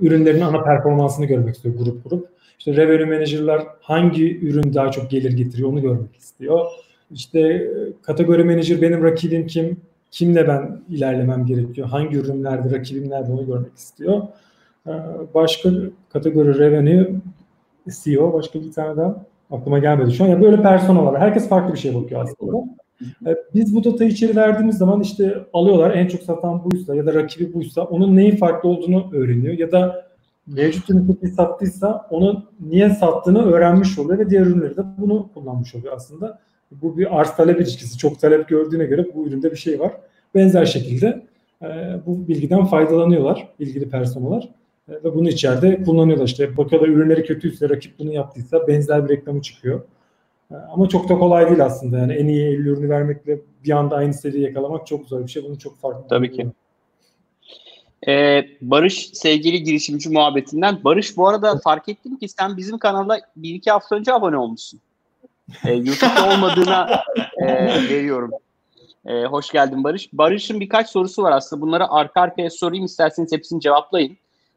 ürünlerin ana performansını görmek istiyor grup grup. İşte revenue manager'lar hangi ürün daha çok gelir getiriyor onu görmek istiyor. İşte e, kategori manager benim rakibim kim, kimle ben ilerlemem gerekiyor, hangi ürünlerde rakibim nerede onu görmek istiyor. Ee, Başka kategori revenue CEO, başka bir tane daha aklıma gelmedi şu an. Yani böyle personalar. Herkes farklı bir şeye bakıyor aslında. Ee, Biz bu datayı içeri verdiğimiz zaman işte alıyorlar en çok satan buysa ya da rakibi buysa onun neyin farklı olduğunu öğreniyor ya da mevcut ürünü sattıysa onun niye sattığını öğrenmiş oluyor ve diğer ürünleri de bunu kullanmış oluyor aslında. Bu bir arz talep ilişkisi. Çok talep gördüğüne göre bu üründe bir şey var. Benzer şekilde e, bu bilgiden faydalanıyorlar ilgili personeller. E, ve bunu içeride kullanıyorlar. İşte bakıyorlar ürünleri kötüyse, rakip bunu yaptıysa benzer bir reklamı çıkıyor. E, Ama çok da kolay değil aslında. Yani en iyi 50 ürünü vermekle bir anda aynı seriyi yakalamak çok zor bir şey. Bunu çok farklı. Tabii ki. Ee, Barış sevgili girişimci muhabbetinden. Barış bu arada fark ettim ki sen bizim kanala bir iki hafta önce abone olmuşsun. Ee, YouTube'da olmadığına e, veriyorum. Ee, hoş geldin Barış. Barış'ın birkaç sorusu var aslında. Bunları arka arkaya sorayım isterseniz hepsini cevaplayın.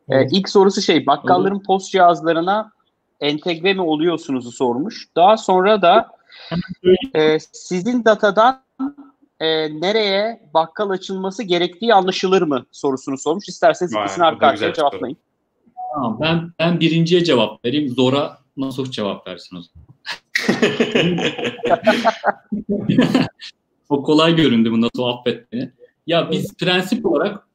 Evet. ilk sorusu şey bakkalların post cihazlarına entegre mi oluyorsunuzu sormuş. Daha sonra da e, sizin datadan e, nereye bakkal açılması gerektiği anlaşılır mı sorusunu sormuş. İsterseniz Vay, ikisini arka arkaya soru. cevaplayın. Tamam, ben ben birinciye cevap vereyim. Zora Nasuh cevap versin o zaman. o kolay göründü bu Nasuh affet beni. Ya biz prensip olarak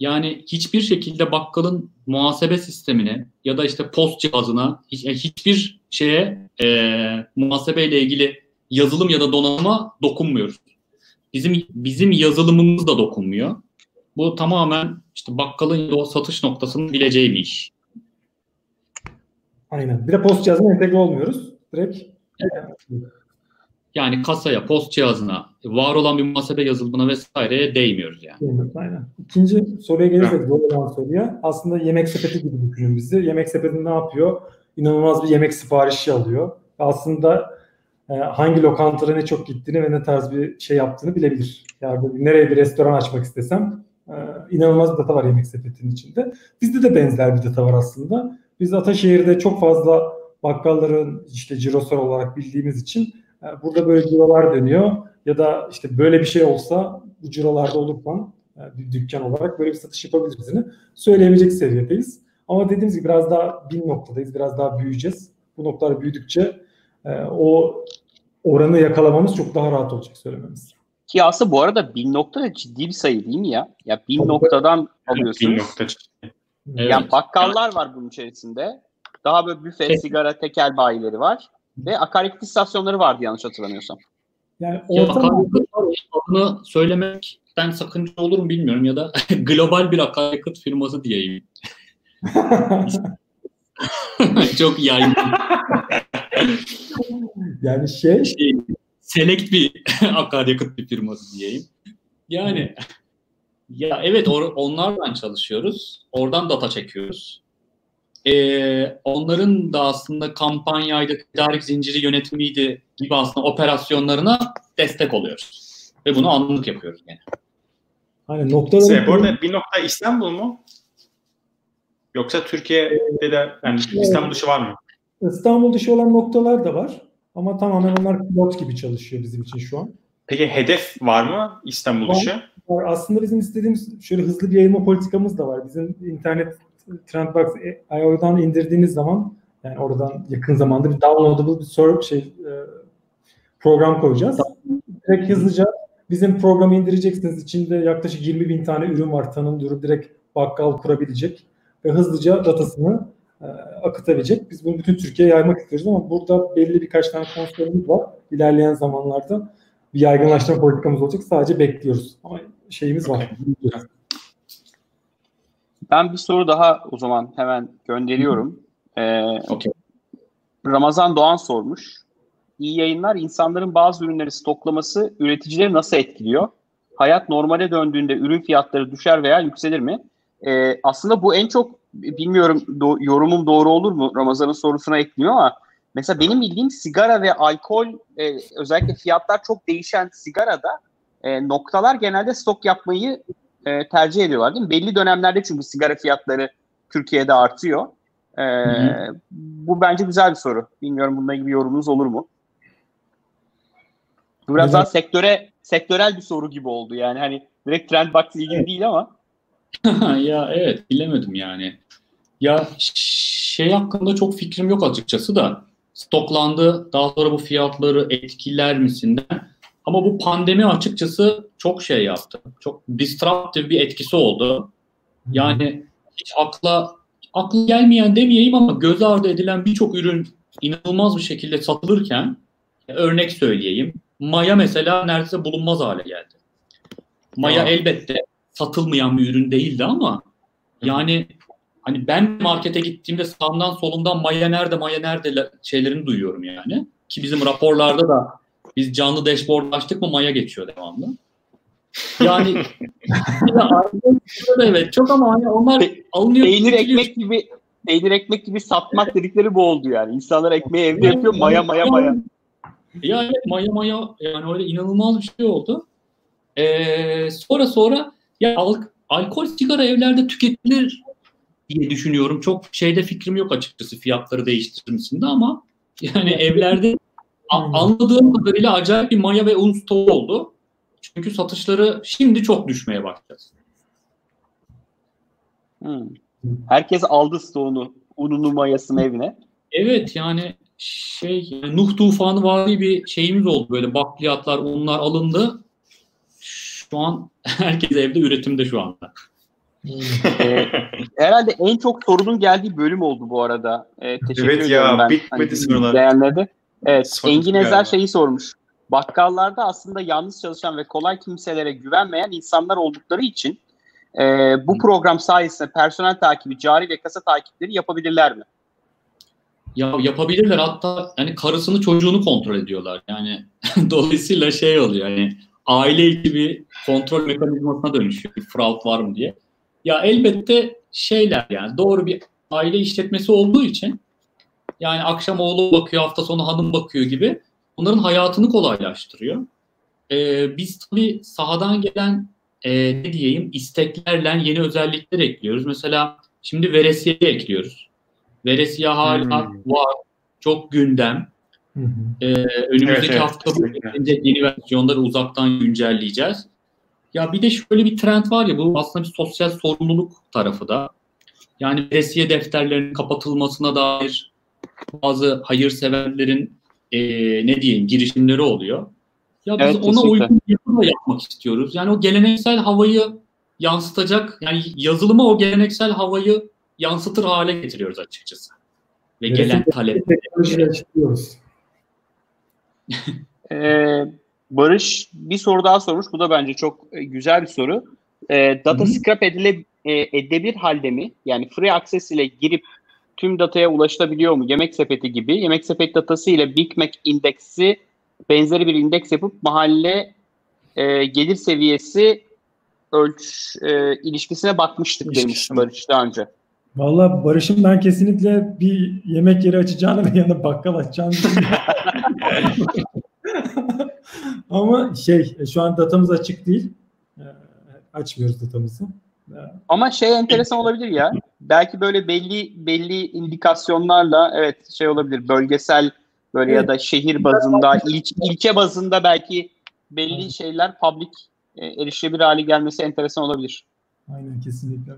yani hiçbir şekilde bakkalın muhasebe sistemine ya da işte post cihazına hiç, yani hiçbir şeye e, muhasebeyle ilgili yazılım ya da donanıma dokunmuyoruz. Bizim bizim yazılımımız da dokunmuyor. Bu tamamen işte bakkalın ya da o satış noktasının bileceği bir iş. Aynen. Bir de post cihazına entegre olmuyoruz. Direkt Yani kasaya, post cihazına, var olan bir muhasebe yazılımına vesaireye değmiyoruz yani. Aynen. İkinci soruya gelirsek zor olan soruya. Aslında yemek sepeti gibi düşünün bizi. Yemek sepeti ne yapıyor? İnanılmaz bir yemek siparişi alıyor. Aslında e, hangi lokantada ne çok gittiğini ve ne tarz bir şey yaptığını bilebilir. Yani nereye bir restoran açmak istesem e, inanılmaz bir data var yemek sepetinin içinde. Bizde de benzer bir data var aslında. Biz Ataşehir'de çok fazla bakkalların işte cirosal olarak bildiğimiz için e, burada böyle cirolar dönüyor ya da işte böyle bir şey olsa bu cirolarda olursan e, bir dükkan olarak böyle bir satış yapabilirizini söyleyebilecek seviyedeyiz. Ama dediğimiz gibi biraz daha bin noktadayız, biraz daha büyüyeceğiz. Bu noktalar büyüdükçe e, o oranı yakalamamız çok daha rahat olacak söylememiz. Ki aslında bu arada bin nokta da ciddi bir sayı değil mi ya? Ya bin Tabii. noktadan alıyorsunuz. nokta. Evet. Yani bakkallar var bunun içerisinde. Daha böyle büfe, Evet. sigara, tekel bayileri var. Ve akaryakıt istasyonları vardı yanlış hatırlamıyorsam. Yani Ya ortam akaryakıt adını söylemekten sakınca olur mu bilmiyorum ya da global bir akaryakıt firması diyeyim. Çok yaygın. yani şey Şey, select bir akaryakıt bir firması diyeyim. Yani ya evet or- onlardan çalışıyoruz. Oradan data çekiyoruz. Ee, onların da aslında kampanyaydı, tedarik zinciri yönetimiydi gibi aslında operasyonlarına destek oluyoruz. Ve bunu anlık yapıyoruz yani. hani noktaları Bu arada bir nokta İstanbul mu? Yoksa Türkiye'de de yani İstanbul dışı var mı? İstanbul dışı olan noktalar da var. Ama tamamen onlar pilot gibi çalışıyor bizim için şu an. Peki hedef var mı İstanbul dışı? Var. Aslında bizim istediğimiz şöyle hızlı bir yayılma politikamız da var. Bizim internet Trendbox IO'dan indirdiğiniz zaman yani oradan yakın zamanda bir downloadable bir server şey e, program koyacağız. Direkt hızlıca bizim programı indireceksiniz. İçinde yaklaşık 20 bin tane ürün var tanımlıyorum. Direkt bakkal kurabilecek ve hızlıca datasını e, akıtabilecek. Biz bunu bütün Türkiye'ye yaymak istiyoruz ama burada belli birkaç tane konsolumuz var. İlerleyen zamanlarda bir yaygınlaştırma politikamız olacak. Sadece bekliyoruz. Ama şeyimiz var. Ben bir soru daha o zaman hemen gönderiyorum. Ee, okay. Ramazan Doğan sormuş. İyi yayınlar. İnsanların bazı ürünleri stoklaması üreticileri nasıl etkiliyor? Hayat normale döndüğünde ürün fiyatları düşer veya yükselir mi? Ee, aslında bu en çok bilmiyorum do, yorumum doğru olur mu Ramazan'ın sorusuna ekliyor ama mesela benim bildiğim sigara ve alkol e, özellikle fiyatlar çok değişen sigarada e, noktalar genelde stok yapmayı e, tercih ediyorlar değil mi? Belli dönemlerde çünkü sigara fiyatları Türkiye'de artıyor. E, bu bence güzel bir soru. Bilmiyorum bununla ilgili yorumunuz olur mu? Bu biraz evet. daha sektöre sektörel bir soru gibi oldu yani hani direkt Trendbox ilgili evet. değil ama. ya evet bilemedim yani. Ya şey hakkında çok fikrim yok açıkçası da stoklandı daha sonra bu fiyatları etkiler misinden ama bu pandemi açıkçası çok şey yaptı. Çok disruptive bir etkisi oldu. Yani hiç akla aklı gelmeyen demeyeyim ama göz ardı edilen birçok ürün inanılmaz bir şekilde satılırken örnek söyleyeyim. Maya mesela neredeyse bulunmaz hale geldi. Maya Aa. elbette satılmayan bir ürün değildi ama yani hani ben markete gittiğimde sağından solundan maya nerede maya nerede şeylerini duyuyorum yani. Ki bizim raporlarda da biz canlı dashboard açtık mı maya geçiyor devamlı. Yani evet çok ama hani onlar Pe- alınıyor. Peynir ekmek gibi peynir ekmek gibi satmak dedikleri bu oldu yani. İnsanlar ekmeği evde yapıyor maya maya maya. Ya evet maya maya yani öyle inanılmaz bir şey oldu. Ee, sonra sonra ya al, alkol sigara evlerde tüketilir diye düşünüyorum. Çok şeyde fikrim yok açıkçası fiyatları değiştirmesinde ama yani evlerde anladığım kadarıyla acayip bir maya ve un stoğu oldu. Çünkü satışları şimdi çok düşmeye başladı. Hmm. Herkes aldı stoğunu, ununu, mayasını evine. Evet yani şey yani Nuh tufanı var bir şeyimiz oldu böyle bakliyatlar, unlar alındı. Şu an herkes evde üretimde şu anda. ee, herhalde en çok sorunun geldiği bölüm oldu bu arada. Ee, teşekkür evet ya, ben. bitmedi hani, sorular. Evet, Sorun Engin Ezer şeyi sormuş. Bakkallarda aslında yalnız çalışan ve kolay kimselere güvenmeyen insanlar oldukları için e, bu program sayesinde personel takibi, cari ve kasa takipleri yapabilirler mi? Ya yapabilirler hatta yani karısını çocuğunu kontrol ediyorlar. Yani dolayısıyla şey oluyor yani aile içi bir kontrol mekanizmasına dönüşüyor. Bir fraud var mı diye. Ya elbette şeyler yani doğru bir aile işletmesi olduğu için yani akşam oğlu bakıyor, hafta sonu hanım bakıyor gibi onların hayatını kolaylaştırıyor. Ee, biz tabii sahadan gelen e, ne diyeyim isteklerle yeni özellikler ekliyoruz. Mesela şimdi veresiye ekliyoruz. Veresiye hala hmm. var. Çok gündem. Hı Ee, önümüzdeki evet, hafta evet, yeni versiyonları uzaktan güncelleyeceğiz. Ya bir de şöyle bir trend var ya bu aslında bir sosyal sorumluluk tarafı da. Yani veresiye defterlerinin kapatılmasına dair bazı hayırseverlerin e, ne diyeyim girişimleri oluyor. Ya biz evet, ona uygun bir yapı yapmak istiyoruz. Yani o geleneksel havayı yansıtacak, yani yazılıma o geleneksel havayı yansıtır hale getiriyoruz açıkçası. Ve evet, gelen talep. ee, Barış bir soru daha sormuş. Bu da bence çok e, güzel bir soru. Ee, data Hı-hı. scrap edile, e, edebilir halde mi? Yani free access ile girip tüm dataya ulaşılabiliyor mu? Yemek sepeti gibi. Yemek sepet datası ile Big Mac indeksi benzeri bir indeks yapıp mahalle e, gelir seviyesi ölç e, ilişkisine bakmıştık demiş Barış daha önce. Valla Barış'ın ben kesinlikle bir yemek yeri açacağını ve yanında bakkal açacağını Ama şey şu an datamız açık değil. E, açmıyoruz datamızı. Ama şey enteresan olabilir ya. Belki böyle belli belli indikasyonlarla evet şey olabilir. Bölgesel Böyle Evet. ya da şehir bazında, ilç, ilçe bazında belki belli şeyler public e, erişilebilir hale gelmesi enteresan olabilir. Aynen kesinlikle.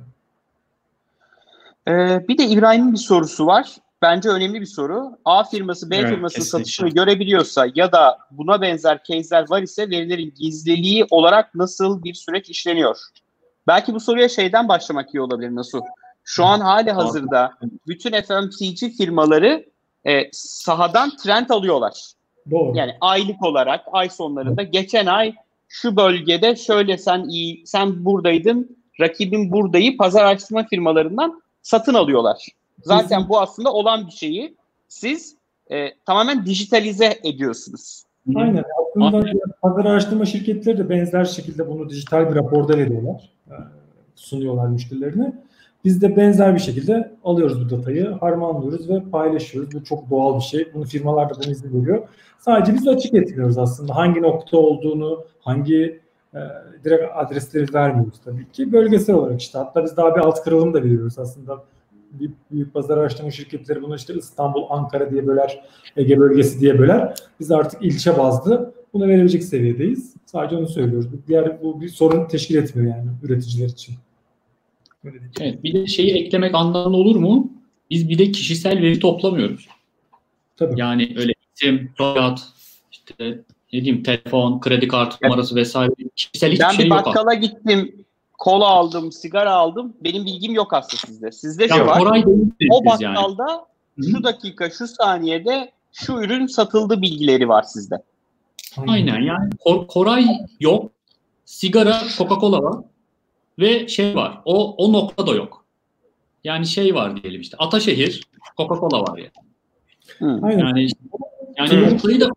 Ee, bir de İbrahim'in bir sorusu var. Bence önemli bir soru. A firması B Evet, firmasının kesinlikle. satışını görebiliyorsa ya da buna benzer case'ler var ise verilerin gizliliği olarak nasıl bir süreç işleniyor? Belki bu soruya şeyden başlamak iyi olabilir Nasuh. Şu an hali hazırda bütün FMCG firmaları e, sahadan trend alıyorlar. Doğru. Yani aylık olarak ay sonlarında geçen ay şu bölgede şöyle sen iyi sen buradaydın rakibin buradayı pazar araştırma firmalarından satın alıyorlar. Zaten bu aslında olan bir şeyi siz e, tamamen dijitalize ediyorsunuz. Aynen. Aslında pazar araştırma şirketleri de benzer şekilde bunu dijital bir raporda veriyorlar. e, Sunuyorlar müşterilerine. Biz de benzer bir şekilde alıyoruz bu datayı, harmanlıyoruz ve paylaşıyoruz. Bu çok doğal bir şey. Bunu firmalar da bunu izin veriyor. Sadece biz açık etmiyoruz aslında. Hangi nokta olduğunu, hangi e, direkt adresleri vermiyoruz tabii ki. Bölgesel olarak işte. Hatta biz daha bir alt kırılım da veriyoruz aslında. Büyük, büyük pazar araştırma şirketleri bunu işte İstanbul, Ankara diye böler, Ege bölgesi diye böler. Biz artık ilçe bazlı buna verebilecek seviyedeyiz. Sadece onu söylüyoruz. Diğer bu bir sorun teşkil etmiyor yani üreticiler için. Evet, bir de şeyi eklemek anlamlı olur mu? Biz bir de kişisel veri toplamıyoruz. Tabii. Yani öyle isim, soyad, işte ne diyeyim telefon, kredi kartı numarası vesaire kişisel hiçbir ben şey bir yok. bakkala gittim, kola aldım, sigara aldım. Benim bilgim yok aslında sizde. Sizde Ya şu var. O biz yani. bakkalda şu dakika, şu saniyede şu ürün satıldı bilgileri var sizde. Aynen yani Kor- Koray yok. Sigara, Coca-Cola var. Ve şey var. O o nokta da yok. Yani şey var diyelim işte. Ataşehir, Coca-Cola var ya. Hı. Aynen. Yani yani noktayı da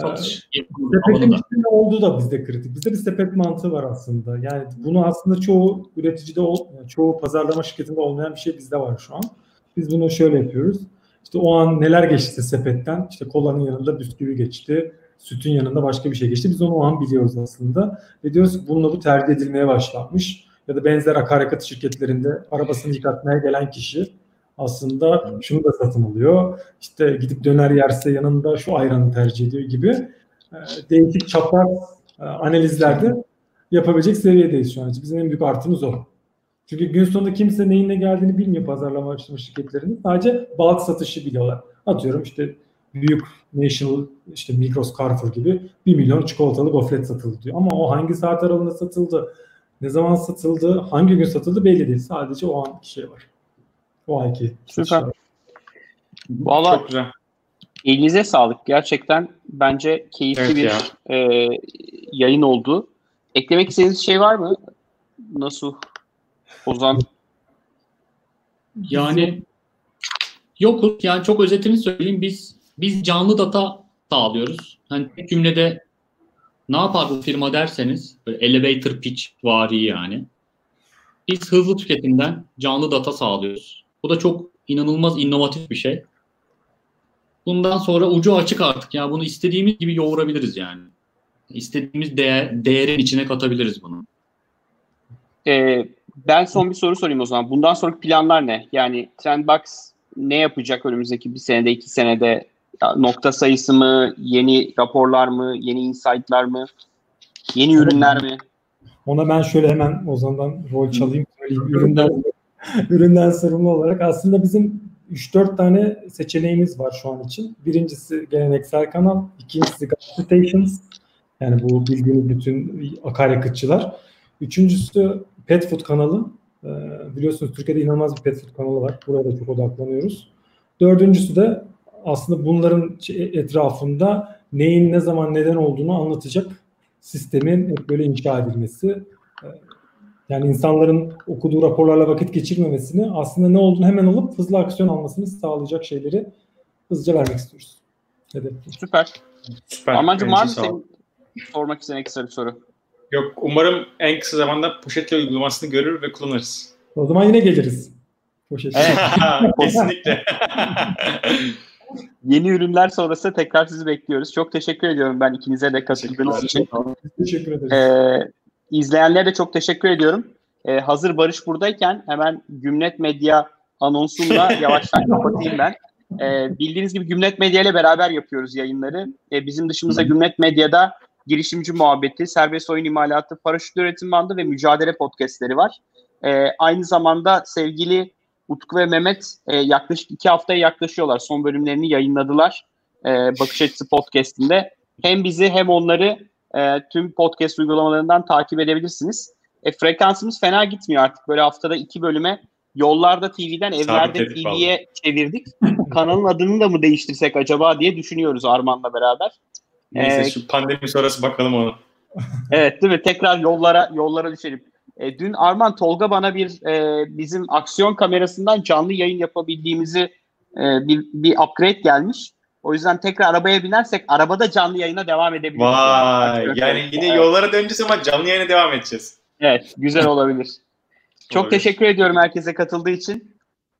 satış Sepetin alanında. içinde olduğu da bizde kritik. Bizde bir sepet mantığı var aslında. Yani bunu aslında çoğu üreticide, çoğu pazarlama şirketinde olmayan bir şey bizde var şu an. Biz bunu şöyle yapıyoruz. İşte o an neler geçti sepetten, işte kolanın yanında bisküvi geçti, sütün yanında başka bir şey geçti. Biz onu o an biliyoruz aslında. Ve diyoruz ki bununla bu tercih edilmeye başlanmış. Ya da benzer akaryakıt şirketlerinde arabasını yıkatmaya gelen kişi aslında şunu da satın alıyor. İşte gidip döner yerse yanında şu ayranı tercih ediyor gibi e, değişik çapraz e, analizlerde yapabilecek seviyedeyiz şu an. Bizim en büyük artımız o. Çünkü gün sonunda kimse neyin ne geldiğini bilmiyor pazarlama şirketlerinin. Sadece bulk satışı biliyorlar. Atıyorum işte büyük national işte Migros, Carrefour gibi 1 milyon çikolatalı gofret satıldı diyor. Ama o hangi saat aralığında satıldı, ne zaman satıldı, hangi gün satıldı belli değil. Sadece o anki şey var. O anki var. Valla Çok güzel. elinize sağlık. Gerçekten bence keyifli Evet bir ya. e, yayın oldu. Eklemek istediğiniz şey var mı? Nasıl? Ozan. Yani yokuz. Yani çok özetini söyleyeyim. Biz biz canlı data sağlıyoruz. Hani tek cümlede ne yapar bu firma derseniz böyle elevator pitch vari yani. Biz hızlı tüketimden canlı data sağlıyoruz. Bu da çok inanılmaz inovatif bir şey. Bundan sonra ucu açık artık. Ya bunu istediğimiz gibi yoğurabiliriz yani. İstediğimiz değer, değerin içine katabiliriz bunu. E, ben son bir soru sorayım o zaman. Bundan sonraki planlar ne? Yani Trendbox ne yapacak önümüzdeki bir senede, iki senede? Ya, nokta sayısı mı? Yeni raporlar mı? Yeni insight'lar mı? Yeni ürünler mi? Ona ben şöyle hemen Ozan'dan rol çalayım söyleyeyim. Üründen, üründen sorumlu olarak aslında bizim 3-4 tane seçeneğimiz var şu an için. Birincisi geleneksel kanal, ikincisi stations. Yani bu bildiğiniz bütün akaryakıtçılar. Üçüncüsü pet food kanalı. Ee, biliyorsunuz Türkiye'de inanılmaz bir pet food kanalı var. Buraya da çok odaklanıyoruz. Dördüncüsü de aslında bunların etrafında neyin ne zaman neden olduğunu anlatacak sistemin böyle inşa edilmesi. Yani insanların okuduğu raporlarla vakit geçirmemesini aslında ne olduğunu hemen alıp hızlı aksiyon almasını sağlayacak şeyleri hızlıca vermek istiyoruz. Hedef. Süper. Süper. Armancığım var mı senin sormak istediğin kısa bir soru? Yok umarım en kısa zamanda poşetle uygulamasını görür ve kullanırız. O zaman yine geliriz. Poşet. Evet. Kesinlikle. Yeni ürünler sonrası tekrar sizi bekliyoruz. Çok teşekkür ediyorum ben ikinize de katıldığınız için. Teşekkür ederiz. Ee, izleyenlere de çok teşekkür ediyorum. Ee, hazır Barış buradayken hemen Gümlet Medya anonsumla yavaştan kapatayım ben. E, bildiğiniz gibi Gümlet Medya ile beraber yapıyoruz yayınları. E, bizim dışımızda Gümlet Medya'da girişimci muhabbeti, serbest oyun imalatı, paraşüt üretim bandı ve mücadele podcastleri var. E, aynı zamanda sevgili Utku ve Mehmet e, yaklaşık iki haftaya yaklaşıyorlar. Son bölümlerini yayınladılar. E, Bakış Açısı Podcast'inde. Hem bizi hem onları e, tüm podcast uygulamalarından takip edebilirsiniz. E, frekansımız fena gitmiyor artık. Böyle haftada iki bölüme Yollarda TV'den Evlerde TV'ye çevirdik. Kanalın adını da mı değiştirsek acaba diye düşünüyoruz Arman'la beraber. Neyse ee, şu pandemi sonrası bakalım onu. evet değil mi? Tekrar yollara yollara düşelim. E, dün Arman Tolga bana bir e, bizim aksiyon kamerasından canlı yayın yapabildiğimizi e, bir, bir upgrade gelmiş. O yüzden tekrar arabaya binersek arabada canlı yayına devam edebiliriz. Vay yani, yani yine evet. yollara döneceğiz ama canlı yayına devam edeceğiz. Evet güzel olabilir. Çok olabilir. teşekkür ediyorum herkese katıldığı için.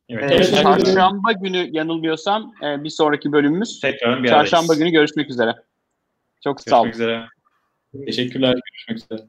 Evet, ee, çarşamba günü yanılmıyorsam e, bir sonraki bölümümüz. Tekrar bir Çarşamba günü görüşmek üzere. Çok görüşmek sağ olun. Üzere. Teşekkürler. Görüşmek üzere.